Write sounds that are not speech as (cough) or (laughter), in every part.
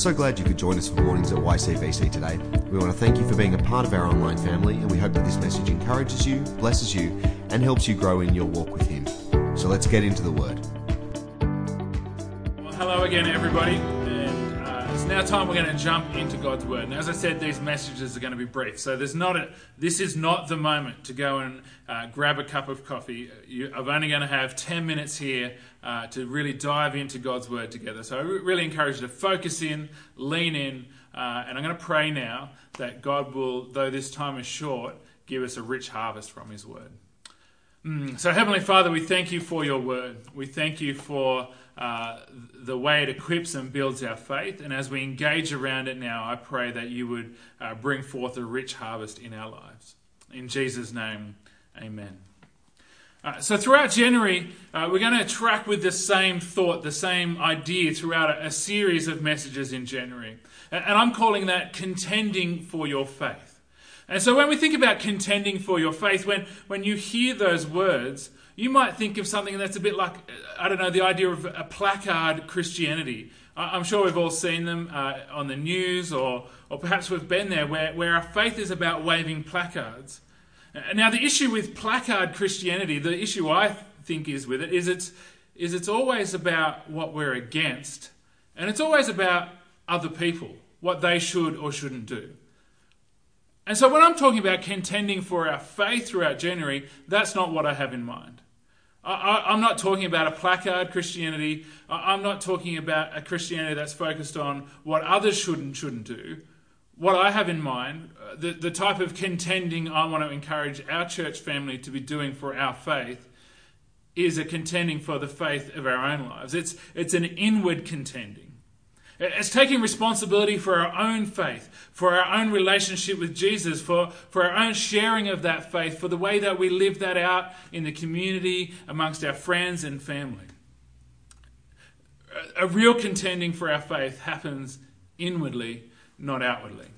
so glad you could join us for mornings at YCBC today. We want to thank you for being a part of our online family, and we hope that this message encourages you, blesses you, and helps you grow in your walk with Him. So let's get into the Word. Well, hello again, everybody. Uh, now time we're going to jump into God's Word. And as I said, these messages are going to be brief. So there's not a, this is not the moment to go and uh, grab a cup of coffee. You, I'm only going to have 10 minutes here uh, to really dive into God's Word together. So I really encourage you to focus in, lean in, uh, and I'm going to pray now that God will, though this time is short, give us a rich harvest from His Word. Mm. So, Heavenly Father, we thank you for your Word. We thank you for uh, the way it equips and builds our faith. And as we engage around it now, I pray that you would uh, bring forth a rich harvest in our lives. In Jesus' name, amen. Uh, so throughout January, uh, we're going to track with the same thought, the same idea throughout a, a series of messages in January. And, and I'm calling that contending for your faith. And so when we think about contending for your faith, when, when you hear those words, you might think of something that's a bit like, I don't know, the idea of a placard Christianity. I'm sure we've all seen them uh, on the news, or, or perhaps we've been there, where, where our faith is about waving placards. Now, the issue with placard Christianity, the issue I think is with it, is it's, is it's always about what we're against, and it's always about other people, what they should or shouldn't do. And so, when I'm talking about contending for our faith throughout January, that's not what I have in mind. I, am not talking about a placard Christianity. I'm not talking about a Christianity that's focused on what others should and shouldn't do what I have in mind, uh, the, the type of contending I want to encourage our church family to be doing for our faith, is a contending for the faith of our own lives. It's, it's an inward contending. It's taking responsibility for our own faith, for our own relationship with Jesus, for, for our own sharing of that faith, for the way that we live that out in the community, amongst our friends and family. A real contending for our faith happens inwardly not outwardly.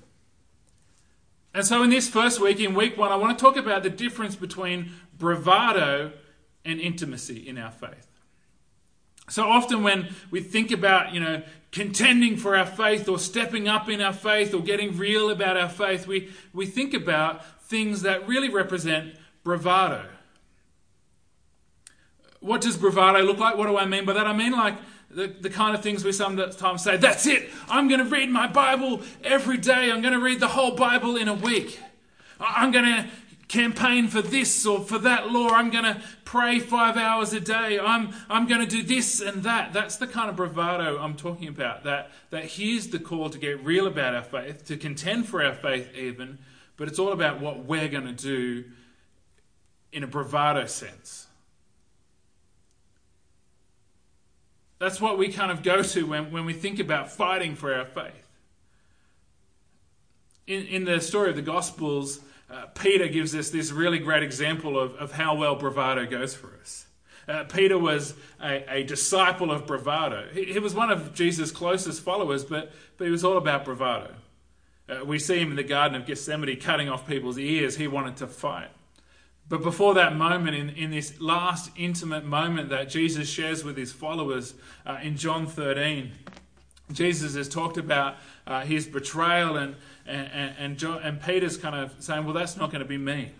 And so, in this first week, in week one, I want to talk about the difference between bravado and intimacy in our faith. So often, when we think about, you know, contending for our faith or stepping up in our faith or getting real about our faith, we, we think about things that really represent bravado. What does bravado look like? What do I mean by that? I mean like the, the kind of things we sometimes say, that's it, I'm going to read my Bible every day, I'm going to read the whole Bible in a week. I'm going to campaign for this or for that law. I'm going to pray five hours a day. I'm, I'm going to do this and that. That's the kind of bravado I'm talking about. That, that here's the call to get real about our faith, to contend for our faith even, but it's all about what we're going to do in a bravado sense. That's what we kind of go to when, when we think about fighting for our faith. In, in the story of the Gospels, uh, Peter gives us this really great example of, of how well bravado goes for us. Uh, Peter was a, a, disciple of bravado. He, he, was one of Jesus' closest followers, but, but he was all about bravado. Uh, we see him in the Garden of Gethsemane cutting off people's ears. He wanted to fight. But before that moment, in, in this last intimate moment that Jesus shares with his followers uh, in John 13, Jesus has talked about uh, his betrayal, and, and, and, John, and Peter's kind of saying, Well, that's not going to be me.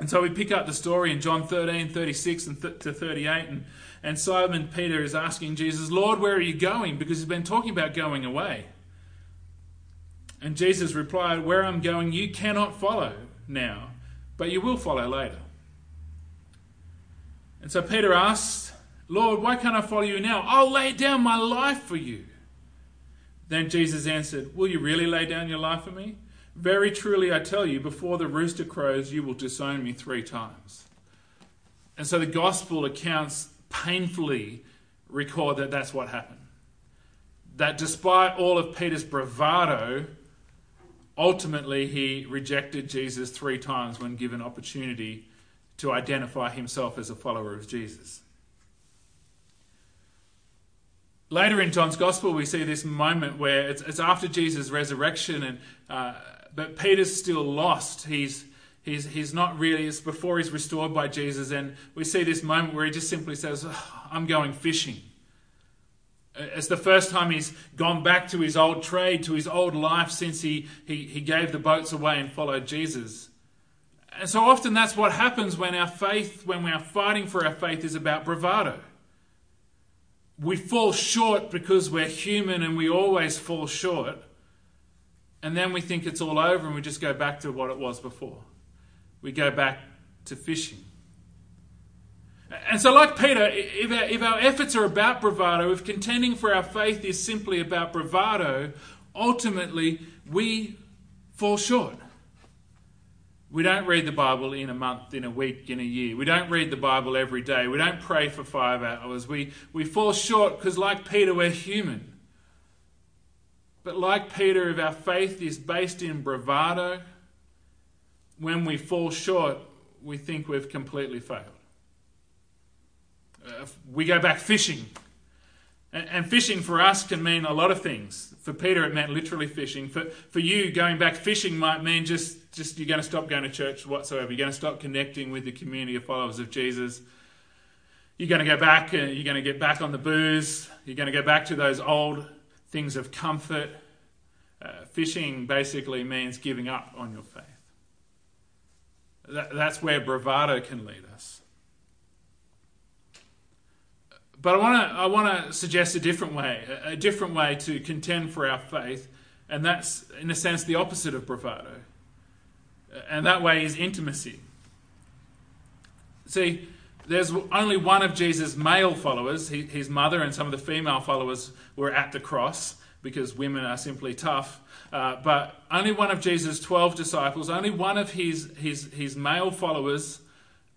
And so we pick up the story in John 13, 36 and th- to 38, and, and Simon Peter is asking Jesus, Lord, where are you going? Because he's been talking about going away. And Jesus replied, Where I'm going, you cannot follow now but you will follow later. And so Peter asks, Lord, why can't I follow you now? I'll lay down my life for you. Then Jesus answered, Will you really lay down your life for me? Very truly, I tell you, before the rooster crows, you will disown me three times. And so the gospel accounts painfully record that that's what happened. That despite all of Peter's bravado, Ultimately, he rejected Jesus three times when given opportunity to identify himself as a follower of Jesus. Later in John's Gospel, we see this moment where it's, it's after Jesus' resurrection, and uh, but Peter's still lost. He's he's he's not really. It's before he's restored by Jesus, and we see this moment where he just simply says, oh, "I'm going fishing." It's the first time he's gone back to his old trade, to his old life since he, he, he gave the boats away and followed Jesus. And so often that's what happens when our faith, when we are fighting for our faith, is about bravado. We fall short because we're human and we always fall short. And then we think it's all over and we just go back to what it was before. We go back to fishing. And so, like Peter, if our, if our efforts are about bravado, if contending for our faith is simply about bravado, ultimately we fall short. We don't read the Bible in a month, in a week, in a year. We don't read the Bible every day. We don't pray for five hours. We, we fall short because, like Peter, we're human. But, like Peter, if our faith is based in bravado, when we fall short, we think we've completely failed. Uh, we go back fishing. And, and fishing for us can mean a lot of things. For Peter, it meant literally fishing. For, for you, going back fishing might mean just, just you're going to stop going to church whatsoever. You're going to stop connecting with the community of followers of Jesus. You're going to go back, uh, you're going to get back on the booze. You're going to go back to those old things of comfort. Uh, fishing basically means giving up on your faith. That, that's where bravado can lead us. But I want to I want to suggest a different way, a different way to contend for our faith, and that's in a sense the opposite of bravado. And that way is intimacy. See, there's only one of Jesus' male followers, his mother and some of the female followers were at the cross because women are simply tough. Uh, but only one of Jesus' 12 disciples, only one of his, his, his male followers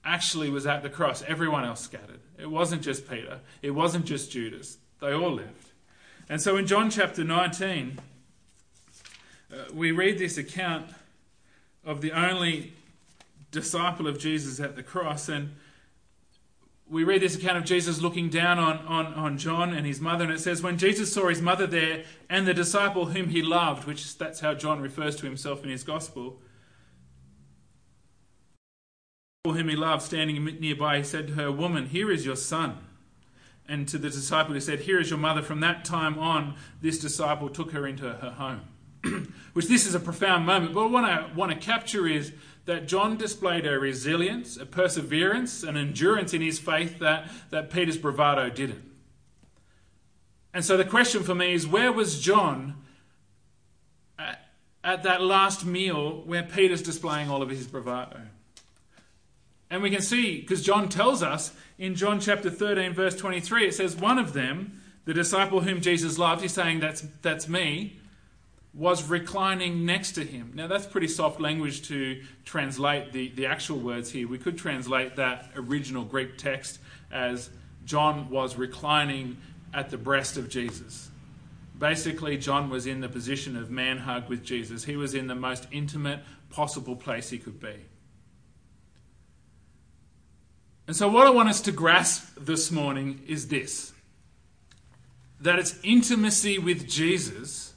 actually was at the cross. Everyone else scattered. It wasn't just Peter, it wasn't just Judas. They all left. And so in John chapter 19, uh, we read this account of the only disciple of Jesus at the cross. And we read this account of Jesus looking down on, on, on John and his mother, and it says, When Jesus saw his mother there and the disciple whom he loved, which that's how John refers to himself in his gospel, whom he loved standing nearby, he said to her, Woman, here is your son. And to the disciple, he said, Here is your mother. From that time on, this disciple took her into her home. (clears throat) Which this is a profound moment. But what I want to capture is that John displayed a resilience, a perseverance, an endurance in his faith that, that Peter's bravado didn't. And so the question for me is where was John at, at that last meal where Peter's displaying all of his bravado? And we can see, because John tells us in John chapter 13, verse 23, it says, One of them, the disciple whom Jesus loved, he's saying, That's, that's me, was reclining next to him. Now, that's pretty soft language to translate the, the actual words here. We could translate that original Greek text as John was reclining at the breast of Jesus. Basically, John was in the position of man hug with Jesus. He was in the most intimate possible place he could be. And so, what I want us to grasp this morning is this that it's intimacy with Jesus,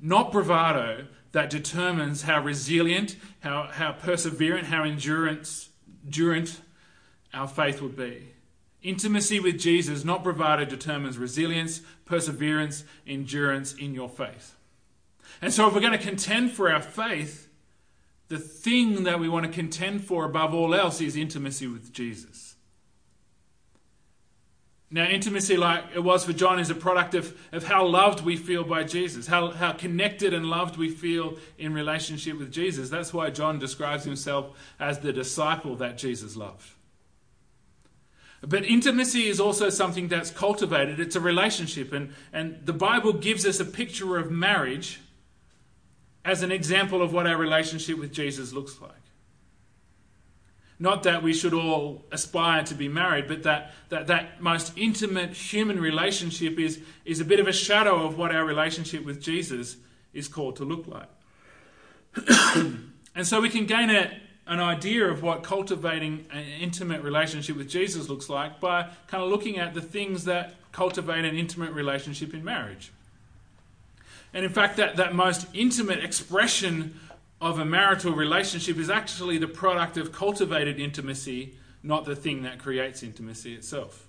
not bravado, that determines how resilient, how, how perseverant, how endurance, endurant our faith would be. Intimacy with Jesus, not bravado, determines resilience, perseverance, endurance in your faith. And so, if we're going to contend for our faith, the thing that we want to contend for above all else is intimacy with Jesus. Now, intimacy, like it was for John, is a product of, of how loved we feel by Jesus, how, how connected and loved we feel in relationship with Jesus. That's why John describes himself as the disciple that Jesus loved. But intimacy is also something that's cultivated, it's a relationship. And, and the Bible gives us a picture of marriage as an example of what our relationship with Jesus looks like. Not that we should all aspire to be married, but that, that that most intimate human relationship is, is a bit of a shadow of what our relationship with Jesus is called to look like. (clears throat) and so we can gain a, an idea of what cultivating an intimate relationship with Jesus looks like by kind of looking at the things that cultivate an intimate relationship in marriage. And in fact, that, that most intimate expression of a marital relationship is actually the product of cultivated intimacy, not the thing that creates intimacy itself.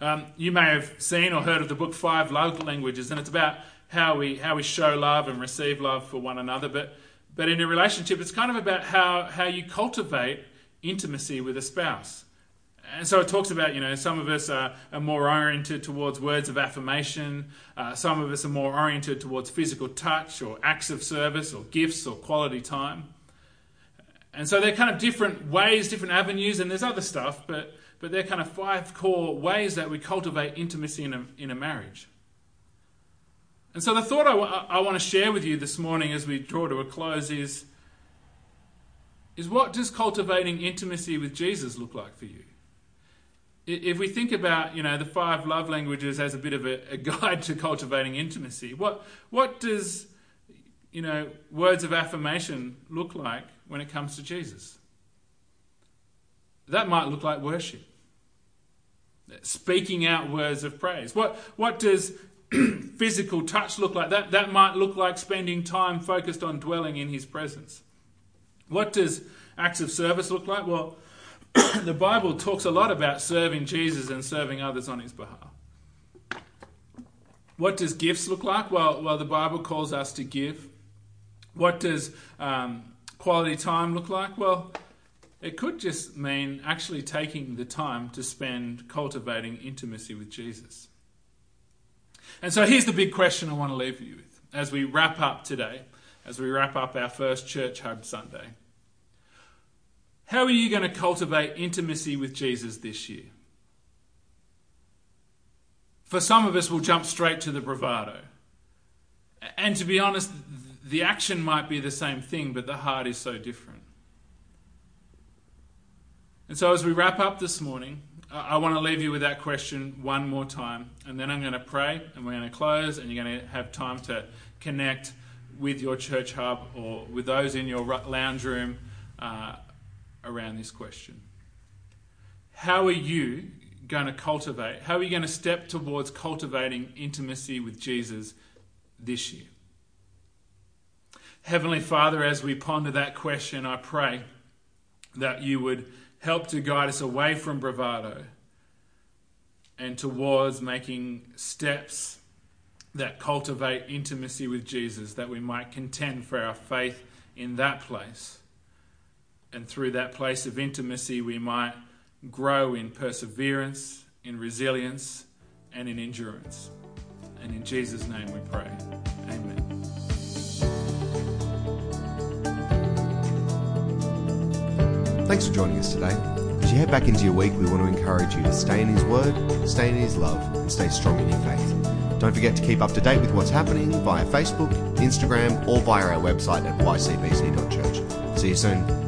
Um, you may have seen or heard of the book Five Love Languages, and it's about how we how we show love and receive love for one another. But but in a relationship, it's kind of about how how you cultivate intimacy with a spouse. And so it talks about, you know, some of us are, are more oriented towards words of affirmation. Uh, some of us are more oriented towards physical touch or acts of service or gifts or quality time. And so they're kind of different ways, different avenues, and there's other stuff, but, but they're kind of five core ways that we cultivate intimacy in a, in a marriage. And so the thought I, w- I want to share with you this morning as we draw to a close is, is what does cultivating intimacy with Jesus look like for you? If we think about, you know, the five love languages as a bit of a, a guide to cultivating intimacy, what, what does, you know, words of affirmation look like when it comes to Jesus? That might look like worship. Speaking out words of praise. What, what does (clears throat) physical touch look like? That, that might look like spending time focused on dwelling in his presence. What does acts of service look like? Well, (coughs) the Bible talks a lot about serving Jesus and serving others on his behalf. What does gifts look like? Well, well the Bible calls us to give. What does um, quality time look like? Well, it could just mean actually taking the time to spend cultivating intimacy with Jesus. And so here's the big question I want to leave you with as we wrap up today, as we wrap up our first Church Hub Sunday. How are you going to cultivate intimacy with Jesus this year? For some of us, we'll jump straight to the bravado. And to be honest, the action might be the same thing, but the heart is so different. And so, as we wrap up this morning, I want to leave you with that question one more time, and then I'm going to pray, and we're going to close, and you're going to have time to connect with your church hub or with those in your lounge room uh, around this question. How are you going to cultivate? How are you going to step towards cultivating intimacy with Jesus this year? Heavenly Father, as we ponder that question, I pray that you would help to guide us away from bravado and towards making steps that cultivate intimacy with Jesus, that we might contend for our faith in that place. And through that place of intimacy, we might grow in perseverance, in resilience, and in endurance. And in Jesus' name we pray. Amen. Thanks for joining us today. As you head back into your week, we want to encourage you to stay in His Word, stay in His love, and stay strong in your faith. Don't forget to keep up to date with what's happening via Facebook, Instagram, or via our website at ycbc.church. See you soon.